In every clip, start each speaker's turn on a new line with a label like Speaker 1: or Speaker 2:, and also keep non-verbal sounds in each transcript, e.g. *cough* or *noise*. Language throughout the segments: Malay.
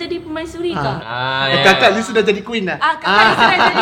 Speaker 1: jadi pemaisuri kah?
Speaker 2: Ah,
Speaker 3: Oh, kakak you sudah jadi queen dah.
Speaker 1: Ah, kakak ni sudah jadi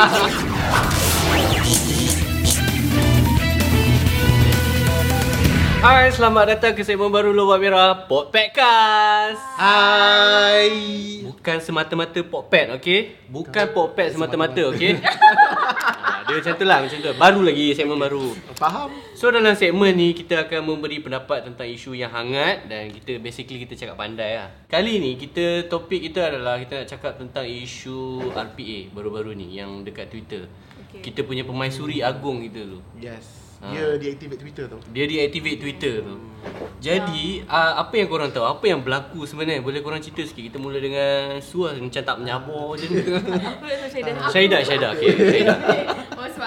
Speaker 2: Hai, selamat datang ke segmen baru Lobak Merah Potpetcast.
Speaker 3: Hai.
Speaker 2: Bukan semata-mata potpet, okey? Bukan potpet semata-mata, okey? *laughs* Dia macam tu lah, macam tu. Baru lagi segmen baru.
Speaker 3: Faham?
Speaker 2: So dalam segmen ni kita akan memberi pendapat tentang isu yang hangat dan kita basically kita cakap pandai lah. Kali ni kita topik kita adalah kita nak cakap tentang isu RPA baru-baru ni yang dekat Twitter.
Speaker 1: Okay.
Speaker 2: Kita punya pemaisuri agung kita tu.
Speaker 3: Yes.
Speaker 2: Ah.
Speaker 3: Dia deactivate Twitter tu.
Speaker 2: Dia deactivate Twitter tu. Jadi uh, apa yang korang tahu? Apa yang berlaku sebenarnya? Boleh korang cerita sikit? Kita mula dengan Suah macam tak menyabar je ni.
Speaker 1: Syahidah.
Speaker 2: Syahidah, Syahidah. Okay, Syahidah.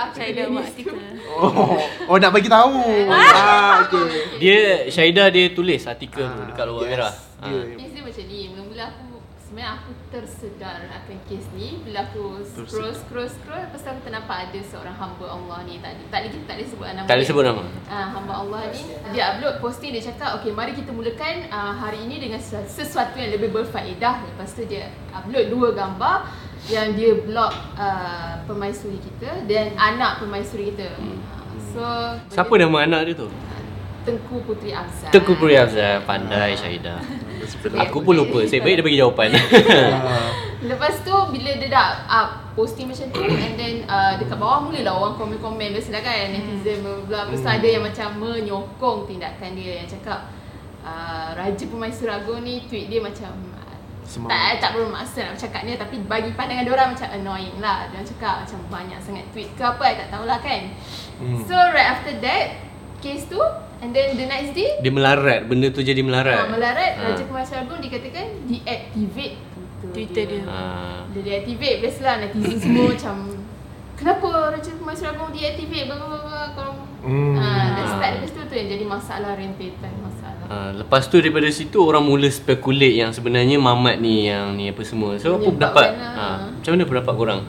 Speaker 4: Oh
Speaker 1: Syahidah
Speaker 4: ni
Speaker 1: artikel. *laughs*
Speaker 3: Oh, oh nak bagi tahu. ah, okey.
Speaker 2: Dia Syahidah dia tulis artikel tu dekat Lubang
Speaker 3: yes.
Speaker 2: Merah.
Speaker 3: Dia.
Speaker 2: Ah.
Speaker 4: Kes dia macam ni Mula-mula aku Sebenarnya aku tersedar akan kes ni Bila aku scroll scroll scroll Lepas aku ternampak ada seorang hamba Allah ni Tak, tak boleh tak boleh sebut nama
Speaker 2: Tak boleh sebut nama.
Speaker 4: Ah, hamba Allah ni dia upload posting dia cakap okey mari kita mulakan uh, hari ini dengan sesu- sesuatu yang lebih berfaedah lepas tu dia upload dua gambar yang dia block uh, pemaisuri kita dan anak pemaisuri kita
Speaker 2: Hmm.
Speaker 4: So
Speaker 2: Siapa nama anak dia tu?
Speaker 4: Tengku Putri Afzal
Speaker 2: Tengku Puri Afzal. Pandai Syahidah. Aku pun lupa. Saya baik dia bagi jawapan. *laughs* *laughs*
Speaker 4: Lepas tu bila dia dah up posting macam tu and then uh, dekat bawah mulalah orang komen-komen biasalah kan netizen bla bla bla. Tu ada yang macam menyokong tindakan dia yang cakap uh, Raja Pemaisuri Agung ni tweet dia macam
Speaker 3: Semau.
Speaker 4: tak tak bermaksud nak cakap ni tapi bagi pandangan dia orang macam annoying lah. Dia cakap macam banyak sangat tweet ke apa I tak tahulah kan.
Speaker 3: Hmm.
Speaker 4: So right after that case tu and then the next day
Speaker 2: dia melarat. Benda tu jadi melarat.
Speaker 4: melarat
Speaker 2: Ah.
Speaker 4: Raja Pemaisuri Agung dikatakan deactivate
Speaker 1: Twitter dia.
Speaker 2: Ah.
Speaker 4: dia deactivate biasalah netizen semua *coughs* macam Kenapa Raja Pemaisuri Agung deactivate bla bla bla bla korang
Speaker 3: Hmm.
Speaker 4: Ah, dah start dari situ tu yang jadi masalah rentetan
Speaker 2: Ah, lepas tu daripada situ orang mula speculate yang sebenarnya Mamat ni yang ni apa semua. So apa pendapat?
Speaker 4: lah.
Speaker 2: Ah, macam mana pendapat korang?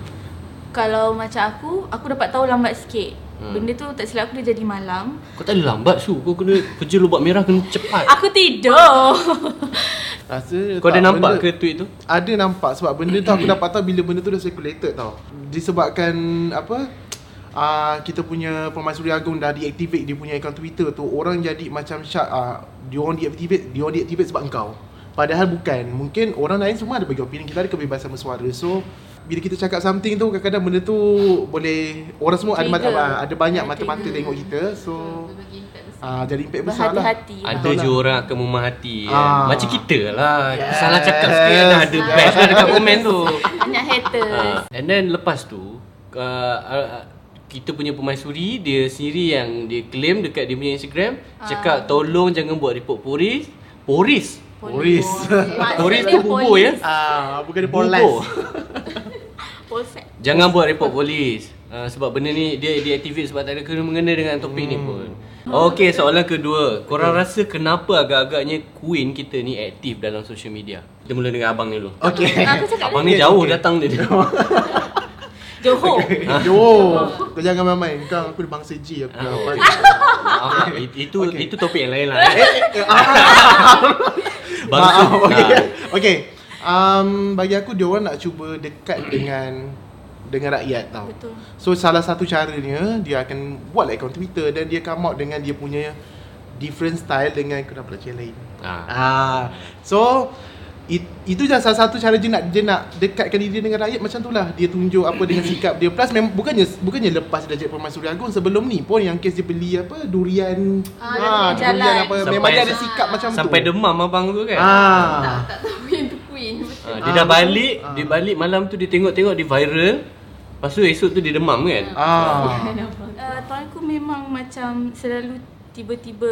Speaker 1: Kalau macam aku, aku dapat tahu lambat sikit.
Speaker 2: Hmm.
Speaker 1: Benda tu tak silap aku dia jadi malam.
Speaker 2: Kau tak boleh lambat su. Kau kena kerja lubak merah kena cepat.
Speaker 1: Aku tidur. *laughs*
Speaker 3: Rasa
Speaker 2: Kau ada nampak
Speaker 3: benda-
Speaker 2: ke tweet tu?
Speaker 3: Ada nampak sebab benda tu aku dapat tahu bila benda tu dah circulated tau. Disebabkan apa? Uh, kita punya Pemaisuri Agung dah deactivate dia punya akaun Twitter tu orang jadi macam syak uh, dia orang deactivate dia orang deactivate sebab engkau padahal bukan mungkin orang lain semua ada bagi opinion kita ada kebebasan bersuara so bila kita cakap something tu kadang-kadang benda tu boleh orang semua ada mata, ada banyak mata-mata tengok kita so
Speaker 4: besar.
Speaker 3: uh, jadi impact besar lah.
Speaker 2: Ada je
Speaker 3: lah.
Speaker 2: orang akan memahati kan?
Speaker 3: Ah.
Speaker 2: Macam kita lah
Speaker 3: Yes.
Speaker 2: Salah cakap sikit dah ada
Speaker 3: Yes.
Speaker 2: bash dah dekat komen tu
Speaker 1: Banyak haters.
Speaker 2: Ah, And then lepas tu uh, uh, kita punya pemaisuri dia sendiri yang dia claim dekat dia punya Instagram cakap tolong jangan buat report polis. Polis?
Speaker 3: Polis.
Speaker 2: polis. *laughs* Tu bubur ya?
Speaker 3: Ah, bukan polis. *laughs*
Speaker 1: Polsek.
Speaker 2: Jangan buat report polis. Uh, Sebab benda ni dia deactivate sebab tak ada kena mengena dengan topik ni pun. Okey soalan kedua. Korang rasa kenapa agak-agaknya Queen kita ni aktif dalam social media? Kita mula dengan abang ni dulu.
Speaker 3: Okey.
Speaker 1: Cakap
Speaker 2: Abang
Speaker 1: ni
Speaker 2: jauh
Speaker 3: okey.
Speaker 2: datang dia *laughs*
Speaker 1: Johor. *laughs*
Speaker 3: Yo, *laughs* kau jangan main-main. Kau aku bangsa G aku.
Speaker 2: Ah. Maaf, lah, *laughs* it- itu
Speaker 3: Okey.
Speaker 2: itu topik yang lain lah.
Speaker 3: Eh, ah,
Speaker 2: Bangsa.
Speaker 3: Maaf, okey.
Speaker 2: Ah.
Speaker 3: Okey. Um, bagi aku dia orang nak cuba dekat dengan dengan rakyat tau.
Speaker 1: Betul.
Speaker 3: So salah satu caranya dia akan buat like account Twitter dan dia come out dengan dia punya different style dengan kenapa yang lain.
Speaker 2: Ah.
Speaker 3: Ah, so it, itu je salah satu cara dia nak dia nak dekatkan diri dengan rakyat macam tu lah. Dia tunjuk apa dengan sikap dia. Plus mem, bukannya bukannya lepas dia jadi Pemaisuri Agung sebelum ni pun yang kes dia beli apa durian
Speaker 4: Ah,
Speaker 1: dia jalan.
Speaker 3: durian apa memang
Speaker 2: Sampai-
Speaker 3: dia ada sikap macam tu.
Speaker 2: Sampai demam abang tu kan.
Speaker 4: Tak
Speaker 3: Ah.
Speaker 4: tak tahu *laughs* yang tu queen.
Speaker 2: Ah, dia
Speaker 3: Ah,
Speaker 2: dah balik,
Speaker 3: Ah.
Speaker 2: dia balik malam tu dia tengok-tengok dia viral. Lepas tu esok tu dia demam kan.
Speaker 3: Ah. *laughs*
Speaker 1: Uh, tuanku memang macam selalu tiba-tiba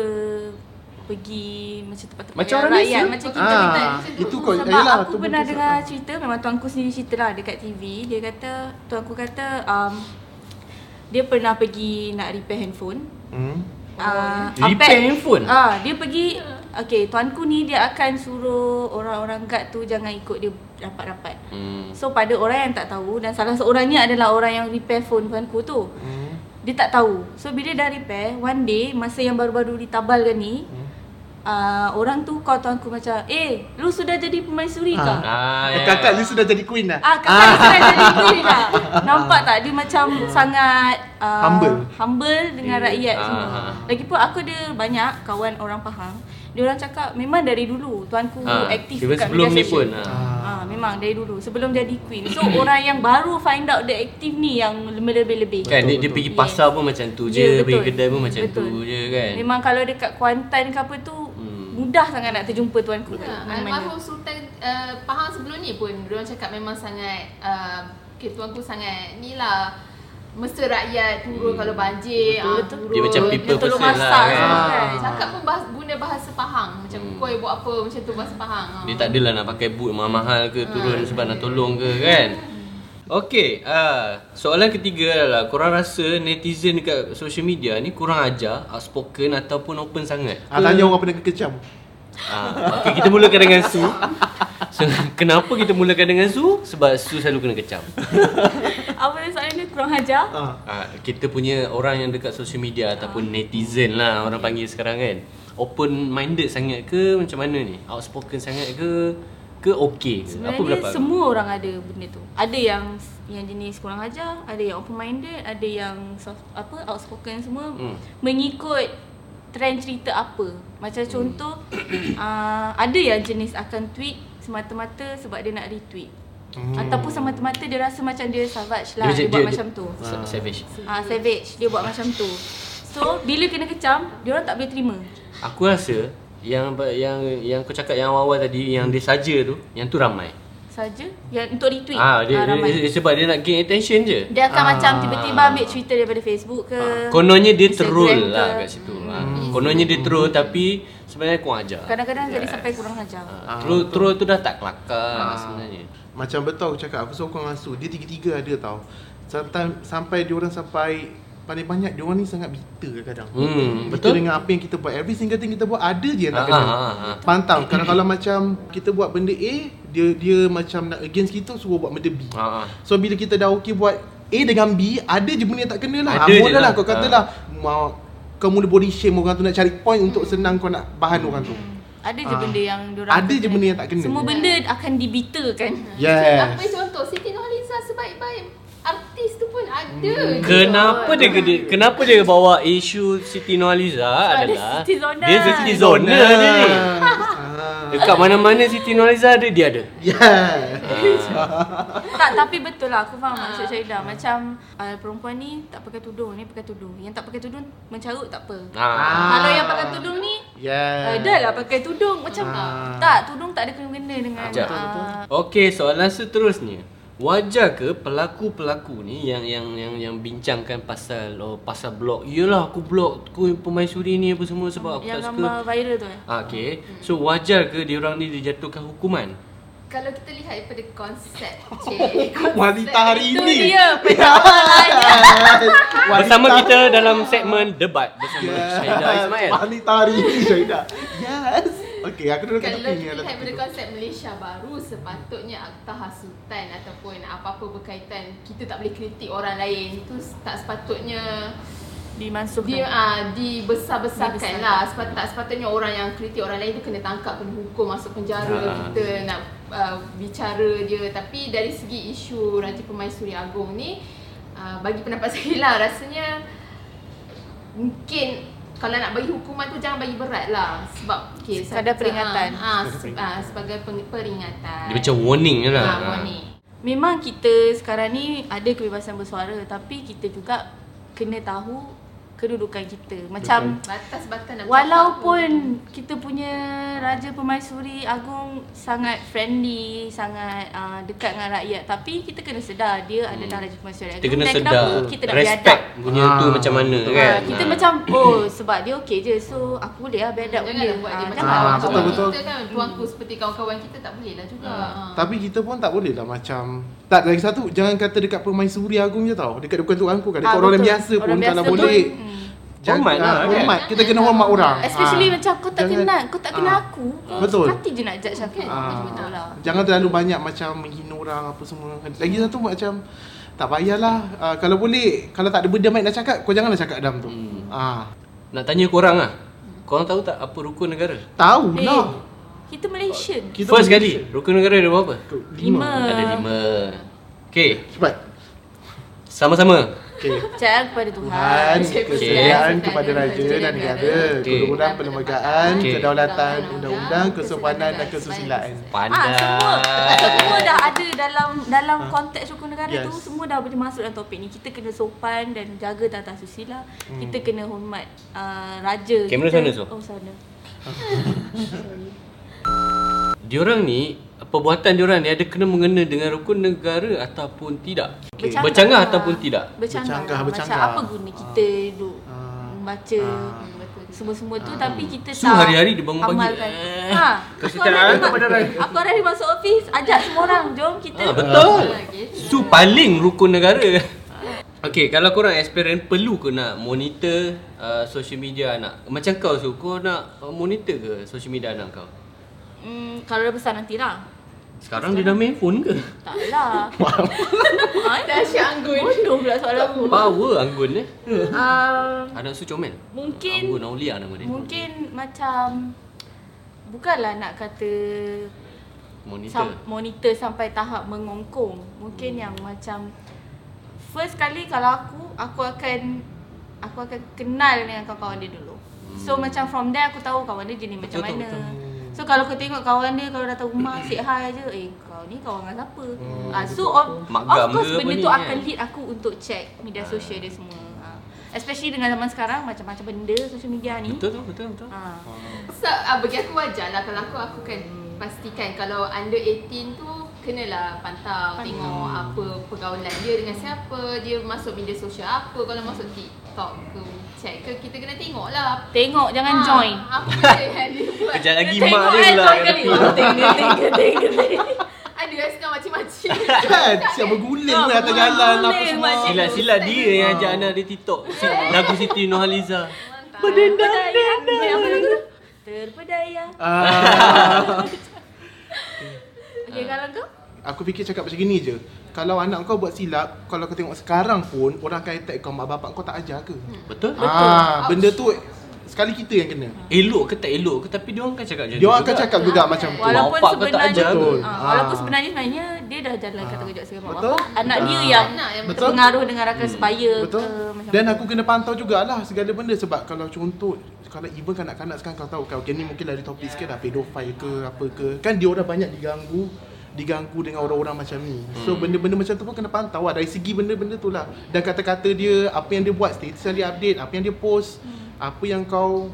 Speaker 1: pergi macam tempat-tempat
Speaker 2: Macam orang
Speaker 1: rakyat macam kita
Speaker 3: Ah,
Speaker 1: kita
Speaker 3: itu kau
Speaker 1: sebab
Speaker 3: yalah,
Speaker 1: aku
Speaker 3: tu
Speaker 1: pernah dengar
Speaker 3: sebab-
Speaker 1: cerita memang tuanku sendiri cerita lah dekat TV dia kata tuanku kata um, dia pernah pergi nak repair handphone
Speaker 3: Hmm.
Speaker 1: uh,
Speaker 2: Repair handphone?
Speaker 1: Ah, dia pergi Okay, tuanku ni dia akan suruh orang-orang guard tu jangan ikut dia rapat-rapat.
Speaker 2: Hmm.
Speaker 1: So pada orang yang tak tahu dan salah seorangnya adalah orang yang repair phone tuanku tu.
Speaker 3: Hmm.
Speaker 1: Dia tak tahu. So bila dah repair, one day masa yang baru-baru ditabalkan ni,
Speaker 3: Hmm.
Speaker 1: Uh, orang tu call tuanku macam, "Eh, lu sudah jadi pemaisuri ke?"
Speaker 3: Ah.
Speaker 2: Ah,
Speaker 3: Oh, kakak ni sudah jadi queen dah.
Speaker 1: Ah, kakak ni sudah jadi queen dah. *laughs* Nampak tak dia macam sangat uh,
Speaker 3: Humble.
Speaker 1: humble dengan
Speaker 2: Eh,
Speaker 1: rakyat
Speaker 2: ah,
Speaker 1: semua.
Speaker 2: ah.
Speaker 1: Lagipun aku ada banyak kawan orang Pahang. Dia orang cakap memang dari dulu tuanku
Speaker 2: Ah,
Speaker 1: aktif dekat
Speaker 2: sebelum
Speaker 1: media
Speaker 2: ni pun, ah.
Speaker 1: Ah, memang dari dulu sebelum jadi queen. So orang yang baru find out dia aktif ni yang lebih-lebih.
Speaker 2: Kan dia, dia
Speaker 3: Betul,
Speaker 2: pergi
Speaker 1: betul.
Speaker 2: pasar pun macam tu je,
Speaker 1: Ya,
Speaker 2: pergi
Speaker 1: betul.
Speaker 2: kedai pun macam
Speaker 1: Betul.
Speaker 2: tu je kan.
Speaker 1: Memang kalau dekat Kuantan ke apa tu. Mudah sangat nak terjumpa tuanku.
Speaker 4: Ha,
Speaker 1: Mana-mana.
Speaker 4: Almarhum Sultan uh, Pahang sebelum ni pun Diorang cakap memang sangat uh, okay, Tuanku sangat ni lah Mesra rakyat turun kalau banjir
Speaker 1: Betul,
Speaker 4: ah,
Speaker 1: betul.
Speaker 4: turun.
Speaker 2: Dia macam people
Speaker 1: Dia tolong
Speaker 2: person lah
Speaker 1: masak
Speaker 2: kan.
Speaker 1: semua kan.
Speaker 4: Cakap pun bahas, guna bahasa Pahang Macam
Speaker 2: Hmm.
Speaker 4: koi buat apa Macam tu bahasa Pahang ah.
Speaker 2: Dia tak adalah nak pakai boot mahal-mahal ke turun sebab nak tolong ke kan. Okey, ah soalan ketiga adalah korang rasa netizen dekat social media ni kurang ajar, outspoken ataupun open sangat?
Speaker 3: Ah, tanya orang pernah kekecam.
Speaker 2: Ah, okey kita mulakan dengan Su. So, kenapa kita mulakan dengan Su? Sebab Su selalu kena kecam. *laughs*
Speaker 1: Apa dia soalan dia kurang ajar?
Speaker 3: Ah.
Speaker 2: Ah, kita punya orang yang dekat social media ataupun netizen lah orang panggil sekarang kan. Open minded sangat ke macam mana ni? Outspoken sangat ke ke okey ke? Apa
Speaker 1: Sebenarnya
Speaker 2: pendapat?
Speaker 1: semua orang ada benda tu. Ada yang yang jenis kurang ajar, ada yang open minded, ada yang soft, apa outspoken semua
Speaker 2: Hmm.
Speaker 1: mengikut trend cerita apa. Macam contoh uh, *coughs* ada yang jenis akan tweet semata-mata sebab dia nak retweet.
Speaker 3: Hmm.
Speaker 1: Ataupun semata-mata dia rasa macam dia savage lah
Speaker 2: Dia
Speaker 1: dia,
Speaker 2: macam-
Speaker 1: buat
Speaker 2: dia-
Speaker 1: macam tu.
Speaker 2: Sa- Savage.
Speaker 1: Ah savage dia buat macam tu. So bila kena kecam, dia orang tak boleh terima.
Speaker 2: Aku rasa yang yang yang kau cakap yang awal tadi yang dia saja tu, yang tu ramai.
Speaker 1: Saja yang untuk retweet.
Speaker 2: Ah, dia,
Speaker 1: ah, ramai.
Speaker 2: dia, dia, sebab dia nak gain attention je.
Speaker 1: Dia akan
Speaker 3: Ah.
Speaker 1: macam tiba-tiba ambil cerita daripada Facebook ke.
Speaker 2: Kononnya dia troll lah kat situ. Ah, kononnya dia troll tapi sebenarnya kurang ajar.
Speaker 1: Kadang-kadang jadi sampai kurang ajar.
Speaker 2: Ah, troll troll tu dah tak kelakar sebenarnya.
Speaker 3: Macam betul aku cakap Aku sokong Asu Dia tiga-tiga ada tau Sometimes, Sampai diorang sampai Paling banyak Diorang ni sangat bitter kadang
Speaker 2: Hmm,
Speaker 3: Bitter
Speaker 2: betul.
Speaker 3: dengan apa yang kita buat Every single thing kita buat Ada je yang
Speaker 2: Ah,
Speaker 3: tak kena
Speaker 2: ah, ah, ah.
Speaker 3: Pantang Kalau *coughs* kalau macam Kita buat benda A Dia dia macam nak against kita Suruh buat benda B
Speaker 2: Ah, ah.
Speaker 3: So bila kita dah okay buat A dengan B Ada je benda yang tak kena lah
Speaker 2: Ada je
Speaker 3: Modal
Speaker 2: lah.
Speaker 3: lah Kau kata
Speaker 2: Ah.
Speaker 3: lah mau, Kau mula body shame orang tu Nak cari point untuk senang kau nak bahan orang tu
Speaker 1: Ada je
Speaker 3: Ah.
Speaker 1: benda yang diorang
Speaker 3: Ada je benda yang tak kena.
Speaker 1: Semua benda akan dibitterkan.
Speaker 3: Yes
Speaker 4: Apa contoh Siti Nurhaliza sebaik-baik ada.
Speaker 2: Kenapa dia dia kenapa dia bawa isu Siti Nurhaliza adalah
Speaker 1: Siti Zona.
Speaker 2: dia Siti Zona dia ni.
Speaker 3: Ah.
Speaker 2: Dekat mana-mana Siti Nurhaliza ada dia ada.
Speaker 3: Yes *laughs*
Speaker 1: tak, tapi betul lah aku faham maksud Syahidah. Macam uh, perempuan ni tak pakai tudung, ni pakai tudung. Yang tak pakai tudung mencarut tak apa.
Speaker 2: Ah.
Speaker 1: Kalau yang pakai tudung ni
Speaker 3: Yes
Speaker 1: uh, dah lah pakai tudung macam
Speaker 3: Ah.
Speaker 1: tak tudung tak ada kena-kena dengan ah,
Speaker 2: Okey, soalan seterusnya. Wajar ke pelaku-pelaku ni yang yang yang yang bincangkan pasal oh pasal blog. Yalah aku blog aku pemaisuri ni apa semua sebab aku
Speaker 1: yang
Speaker 2: tak suka.
Speaker 1: gambar viral tu eh.
Speaker 2: Ah, Okey. So wajar ke diorang ni dijatuhkan hukuman?
Speaker 4: Kalau kita lihat daripada konsep *laughs* cik, konsep
Speaker 3: Wanita hari
Speaker 1: Itu
Speaker 3: ini
Speaker 1: dia. *laughs*
Speaker 2: Bersama kita dalam segmen debat bersama
Speaker 3: Yes.
Speaker 2: Syahidah Ismail.
Speaker 3: Wanita hari ini Syahidah Yes Okay aku duduk kat
Speaker 4: Kalau
Speaker 3: tepi ni
Speaker 4: kita
Speaker 3: ada
Speaker 4: lihat
Speaker 3: tepi
Speaker 4: pada konsep Malaysia baru Sepatutnya akta hasutan Ataupun apa-apa berkaitan Kita tak boleh kritik orang lain Itu tak sepatutnya
Speaker 1: Dimansuhkan.
Speaker 4: dia ah dibesar-besarkan
Speaker 1: Dibesarkan.
Speaker 4: lah Sepat, tak sepatutnya orang yang kritik orang lain tu kena tangkap kena hukum masuk penjara
Speaker 2: Ah.
Speaker 4: kita nak uh, bicara dia tapi dari segi isu Raja Permaisuri Agong ni uh, bagi pendapat *laughs* saya lah rasanya mungkin kalau nak bagi hukuman tu jangan bagi berat lah sebab okay,
Speaker 1: Sekadar peringatan.
Speaker 3: peringatan.
Speaker 4: ah, sebagai peringatan
Speaker 2: Dia macam warning je lah.
Speaker 4: ah, warning.
Speaker 1: Memang kita sekarang ni ada kebebasan bersuara tapi kita juga kena tahu kedudukan kita. Macam
Speaker 4: batas-batas nak bercakap
Speaker 1: Walaupun kita punya Raja Permaisuri Agung sangat friendly, sangat uh, dekat dengan rakyat Tapi kita kena sedar dia hmm. adalah Raja Permaisuri Agung
Speaker 2: Kita kena
Speaker 1: Dan
Speaker 2: sedar
Speaker 1: kenapa kita nak
Speaker 2: respect
Speaker 1: biadab
Speaker 2: punya tu
Speaker 3: Ah,
Speaker 2: macam mana
Speaker 3: betul.
Speaker 2: kan.
Speaker 1: Ah, Kita macam oh sebab dia okey je so aku boleh lah biadab
Speaker 4: Jangan
Speaker 1: dia
Speaker 4: buat dia macam
Speaker 1: jangan.
Speaker 3: Ah,
Speaker 4: kawan-kawan
Speaker 3: betul, betul.
Speaker 4: kita kan tuanku seperti kawan-kawan kita tak boleh lah juga. Ah.
Speaker 3: Tapi kita pun tak boleh lah macam Tak lagi satu Jangan kata dekat Permaisuri Agung je tau Dekat bukan tuanku kan Dekat
Speaker 1: Ah,
Speaker 3: orang
Speaker 1: betul.
Speaker 3: biasa pun
Speaker 1: Orang
Speaker 3: Kalau
Speaker 1: biasa
Speaker 3: boleh
Speaker 1: pun, hmm.
Speaker 2: Hormat
Speaker 3: ah,
Speaker 2: lah, kan?
Speaker 3: Hormat Kita kena hormat orang
Speaker 1: Especially
Speaker 3: Ah.
Speaker 1: macam kau tak
Speaker 3: Jangan-
Speaker 1: kenal, kau tak kenal
Speaker 3: Ah.
Speaker 1: aku Kau
Speaker 3: Betul.
Speaker 1: suka hati je nak judge aku
Speaker 4: Kan, betul
Speaker 1: lah
Speaker 3: Jangan terlalu banyak macam menghina orang apa semua. Lagi satu macam tak payahlah uh, kalau boleh kalau tak ada benda baik nak cakap kau janganlah cakap dalam tu.
Speaker 2: Hmm.
Speaker 3: Ah.
Speaker 2: Nak tanya korang lah. Korang tahu tak apa rukun negara?
Speaker 3: Tahu
Speaker 1: Eh,
Speaker 3: lah.
Speaker 1: kita Malaysian.
Speaker 3: Kita
Speaker 2: First kali, rukun negara ada berapa?
Speaker 1: Lima.
Speaker 2: Ada lima. Okay,
Speaker 3: Cepat.
Speaker 2: sama-sama.
Speaker 3: Okay.
Speaker 1: Percaya kepada Tuhan.
Speaker 4: Okay.
Speaker 3: kepada raja dan negara,
Speaker 2: Okay.
Speaker 3: keluhuran perlembagaan,
Speaker 2: Okay.
Speaker 3: kedaulatan, undang-undang, kesopanan dan kesusilaan.
Speaker 2: Pandai.
Speaker 1: Ah, semua semua dah ada dalam dalam konteks rukun negara
Speaker 3: Yes.
Speaker 1: tu semua dah boleh masuk dalam topik ni. Kita kena sopan dan jaga tata susila. Kita kena hormat uh, raja.
Speaker 2: Kamera
Speaker 1: kita,
Speaker 2: sana, Su.
Speaker 1: Oh sana. *laughs*
Speaker 2: Diorang ni perbuatan diorang ni ada kena mengena dengan rukun negara ataupun tidak.
Speaker 3: Okay.
Speaker 1: Bercanggah
Speaker 2: Bercanggah
Speaker 1: lah.
Speaker 2: ataupun tidak.
Speaker 1: Bercanggah.
Speaker 3: Bercanggah,
Speaker 1: lah.
Speaker 3: bercanggah.
Speaker 1: Macam apa guna kita duduk
Speaker 3: Ah.
Speaker 1: membaca
Speaker 3: Ah.
Speaker 1: semua-semua tu tapi kita
Speaker 2: So,
Speaker 1: tak
Speaker 2: hari-hari dia bangun pagi,
Speaker 1: amalkan.
Speaker 2: eh,
Speaker 1: Ha, aku
Speaker 3: kepada raja.
Speaker 1: aku hari masuk office ajak semua orang jom kita
Speaker 2: Ah, betul. Su paling rukun negara. Okay, kalau korang experience perlu ke nak monitor uh, social media anak? Macam kau Su, kau nak uh, monitor ke social media anak kau?
Speaker 1: Hmm, kalau dah besar nantilah.
Speaker 2: Sekarang dia dah main phone ke?
Speaker 1: Tak lah. *laughs* Ha,
Speaker 4: Dahsyat anggun.
Speaker 1: Bodoh pula soalan aku.
Speaker 2: Power Anggun eh.
Speaker 1: Uh,
Speaker 2: Anak Su comel.
Speaker 1: mungkin
Speaker 2: Anggun Aulia nama dia.
Speaker 1: mungkin macam bukanlah nak kata
Speaker 2: Monitor.
Speaker 1: sam, monitor sampai tahap mengongkong. Mungkin yang macam first kali kalau aku aku akan aku akan kenal dengan kawan-kawan dia dulu. So macam from there aku tahu kawan dia jenis macam
Speaker 2: Betul,
Speaker 1: mana.
Speaker 2: betul.
Speaker 1: So kalau kau tengok kawan dia kalau datang rumah say hi je, eh kau ni kawan dengan siapa? Ah so of, of course benda tu
Speaker 2: kan?
Speaker 1: akan hit aku untuk check media sosial dia semua. Ah. Especially dengan zaman sekarang macam-macam benda social media ni.
Speaker 2: Betul tu, betul betul.
Speaker 1: Ah.
Speaker 4: So, bagi aku wajar lah kalau aku aku kan pastikan kalau under 18 tu kenalah pantau,
Speaker 1: Pantau.
Speaker 4: tengok apa pergaulan dia dengan siapa, dia masuk media sosial apa, kalau masuk TikTok ke check ke kita kena tengok lah.
Speaker 1: Tengok jangan
Speaker 4: Ah,
Speaker 1: join.
Speaker 4: Apa yang dia buat? *laughs*
Speaker 2: Kejap lagi
Speaker 1: Tengok
Speaker 2: mak dia pula.
Speaker 1: join
Speaker 2: kat
Speaker 1: kali.
Speaker 2: tepi.
Speaker 1: Oh, Teng teng teng teng teng.
Speaker 4: Ada yang sekarang macam-macam.
Speaker 3: Kan, *laughs* siap berguling
Speaker 1: Ah,
Speaker 3: lah atas jalan apa
Speaker 1: berguling
Speaker 3: semua.
Speaker 2: Silat-silat dia yang ajak anak dia TikTok. *laughs* Lagu Siti
Speaker 1: apa lagu tu? Terpedaya. Okay, kalau kau?
Speaker 3: Aku fikir cakap macam gini je. Kalau anak kau buat silap, kalau kau tengok sekarang pun orang akan attack kau mak bapak kau tak ajar ke?
Speaker 2: Betul?
Speaker 3: Ah, benda tu sekali kita yang kena.
Speaker 2: Elok ke tak elok ke tapi dia orang kan cakap macam tu
Speaker 3: Dia orang akan
Speaker 2: juga.
Speaker 3: cakap juga macam tu.
Speaker 1: Walaupun
Speaker 2: Bapak kau tak
Speaker 1: sebenarnya
Speaker 2: ajar
Speaker 3: Betul.
Speaker 1: Ah,
Speaker 3: Ah.
Speaker 1: walaupun sebenarnya sebenarnya dia dah jalan kata kejap dengan mak
Speaker 3: Betul.
Speaker 1: bapak. Anak dia
Speaker 3: Ah.
Speaker 1: yang
Speaker 4: Anak yang
Speaker 3: Betul.
Speaker 1: terpengaruh dengan rakan sebaya
Speaker 3: Betul.
Speaker 1: ke
Speaker 3: Dan aku kena pantau jugalah segala benda sebab kalau contoh kalau even kanak-kanak sekarang kau tahu kan okay, ni mungkin lari topik sikit dah pedofile ke apa ke. Kan dia orang banyak diganggu diganggu dengan orang-orang macam ni. So benda-benda macam tu pun kena pantau lah dari segi benda-benda tu lah. Dan kata-kata dia, apa yang dia buat, status yang dia update, apa yang dia post, apa yang kau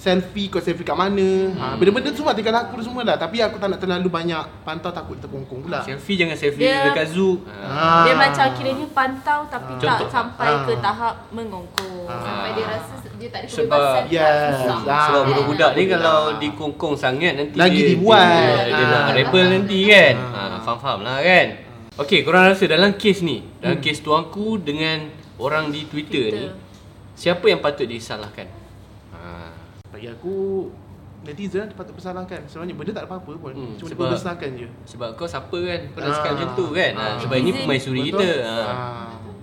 Speaker 3: selfie, kau selfie kat mana. Ha, benda-benda tu semua tinggal aku semua lah. Tapi aku tak nak terlalu banyak pantau takut terkongkong pula.
Speaker 2: Selfie jangan selfie
Speaker 1: Dia-
Speaker 2: dekat zoo.
Speaker 3: Ah.
Speaker 1: Dia macam kiranya pantau tapi tak
Speaker 2: Contoh.
Speaker 1: sampai ke
Speaker 3: Ah.
Speaker 1: tahap mengongkong.
Speaker 3: Ah.
Speaker 4: Sampai dia rasa dia tak ada
Speaker 2: Sebab-
Speaker 4: kebebasan.
Speaker 3: Yes.
Speaker 4: Susah.
Speaker 3: Ah.
Speaker 2: Sebab budak-budak ni kalau dikongkong sangat nanti
Speaker 3: Lagi
Speaker 2: dia,
Speaker 3: dibuat.
Speaker 2: Dia, dia
Speaker 3: Ah.
Speaker 2: nak rebel nanti kan.
Speaker 3: Ah.
Speaker 2: Ha, faham-faham lah kan. Okey, korang rasa dalam kes ni, dalam
Speaker 3: Hmm.
Speaker 2: kes tuanku dengan orang di Twitter,
Speaker 1: Twitter.
Speaker 2: ni, siapa yang patut disalahkan? Ha.
Speaker 3: Bagi aku netizen patut bersalahkan. Sebenarnya benda tak ada apa-apa pun.
Speaker 2: Hmm,
Speaker 3: Cuma
Speaker 2: sebab-
Speaker 3: bersalahkan je.
Speaker 2: Sebab kau siapa kan? Kau dah
Speaker 3: Ah.
Speaker 2: cakap macam tu kan? Ha, sebab ini pemaisuri kita. Ha.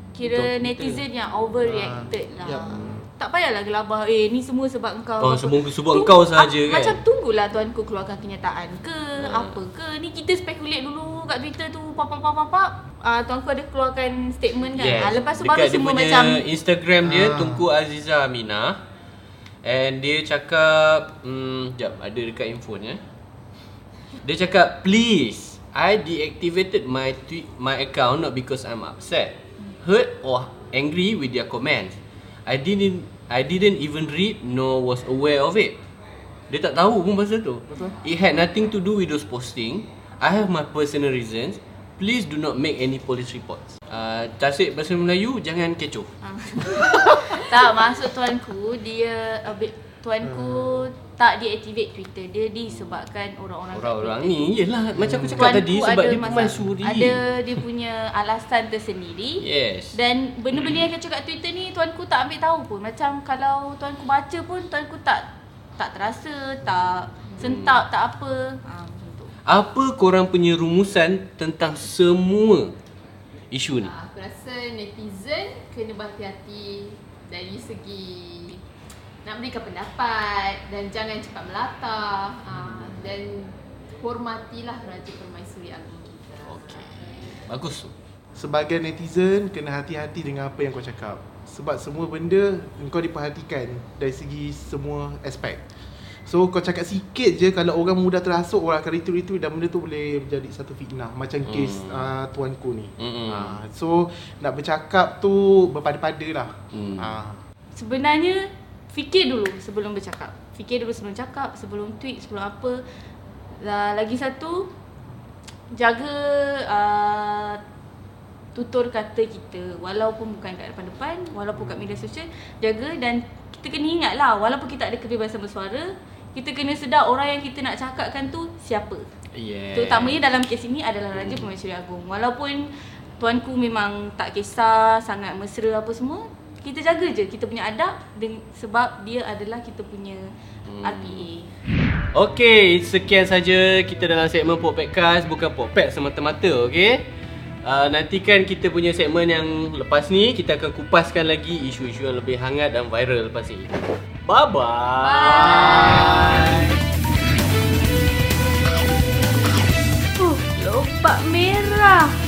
Speaker 1: Kira
Speaker 2: Betul.
Speaker 1: netizen yang overreacted
Speaker 3: Ah.
Speaker 1: lah.
Speaker 3: Yup.
Speaker 1: Tak payahlah gelabah, eh ni semua sebab engkau.
Speaker 2: Oh,
Speaker 1: apa.
Speaker 2: semua sebab
Speaker 1: Tu-
Speaker 2: engkau sahaja
Speaker 1: ah,
Speaker 2: kan?
Speaker 1: Macam tunggulah tuanku keluarkan kenyataan ke,
Speaker 2: Ah.
Speaker 1: apa ke. Ni kita speculate dulu kat Twitter tu, pap pap pap pap. Ah, tuanku ada keluarkan statement kan.
Speaker 2: Yes.
Speaker 1: Ah, lepas tu
Speaker 2: Dekat
Speaker 1: baru semua macam
Speaker 2: Instagram dia
Speaker 3: Ah.
Speaker 2: Tunku Aziza Aminah And dia cakap hmm, Sekejap ada dekat handphone ya Dia cakap Please I deactivated my tweet my account not because I'm upset Hurt or angry with their comments. I didn't I didn't even read nor was aware of it. Dia tak tahu pun pasal tu.
Speaker 3: Betul.
Speaker 2: It had nothing to do with those posting. I have my personal reasons. Please do not make any police reports. Uh, Tasik bahasa Melayu Jangan kecoh.
Speaker 1: Ah. *laughs* tak maksud tuanku dia a bit tuanku tak deactivate Twitter. Dia disebabkan orang-orang
Speaker 2: Orang-orang ni. Yelah macam aku cakap
Speaker 1: Tuanku
Speaker 2: tadi Sebab dia
Speaker 1: masa-
Speaker 2: pemaisuri
Speaker 1: Ada dia punya alasan tersendiri.
Speaker 2: Yes.
Speaker 1: Dan benda-benda yang kacau kat Twitter ni Tuanku tak ambil tahu pun. Macam kalau tuanku baca pun Tuanku tak tak terasa Tak sentap tak apa. Ha, macam tu
Speaker 2: Apa korang punya rumusan Tentang semua Isu ni?
Speaker 4: Aku rasa netizen kena berhati-hati dari segi nak berikan pendapat dan jangan cepat melata. Uh, dan hormatilah Raja Permaisuri Agung kita.
Speaker 2: Okey. Bagus tu.
Speaker 3: Sebagai netizen kena hati-hati dengan apa yang kau cakap. Sebab semua benda kau diperhatikan dari segi semua aspek. So kau cakap sikit je kalau orang mudah terasuk orang akan retweet-retweet dan benda tu boleh menjadi satu fitnah macam
Speaker 2: Hmm.
Speaker 3: kes uh, tuanku ni.
Speaker 2: Mm-mm.
Speaker 3: Uh, so nak bercakap tu berpada-pada lah.
Speaker 2: Hmm.
Speaker 3: Uh,
Speaker 1: Sebenarnya fikir dulu sebelum bercakap. Fikir dulu sebelum cakap, sebelum tweet, sebelum apa. Uh, lagi satu jaga uh, tutur kata kita walaupun bukan kat depan-depan, walaupun kat media sosial, jaga dan kita kena ingat lah walaupun kita ada kebebasan bersuara, kita kena sedar orang yang kita nak cakapkan tu siapa.
Speaker 2: Yeah.
Speaker 1: Terutamanya dalam kes ini adalah Raja Permaisuri Agong. Walaupun tuanku memang tak kisah, sangat mesra apa semua, kita jaga je kita punya adab sebab dia adalah kita punya
Speaker 2: Hmm.
Speaker 1: RPA.
Speaker 2: Okey, sekian saja kita dalam segmen Podcast bukan Podcast semata-mata, okey? Uh, nantikan kita punya segmen yang lepas ni kita akan kupaskan lagi isu-isu yang lebih hangat dan viral lepas ni. Bye
Speaker 1: bye. Bye. Uh, lupa merah.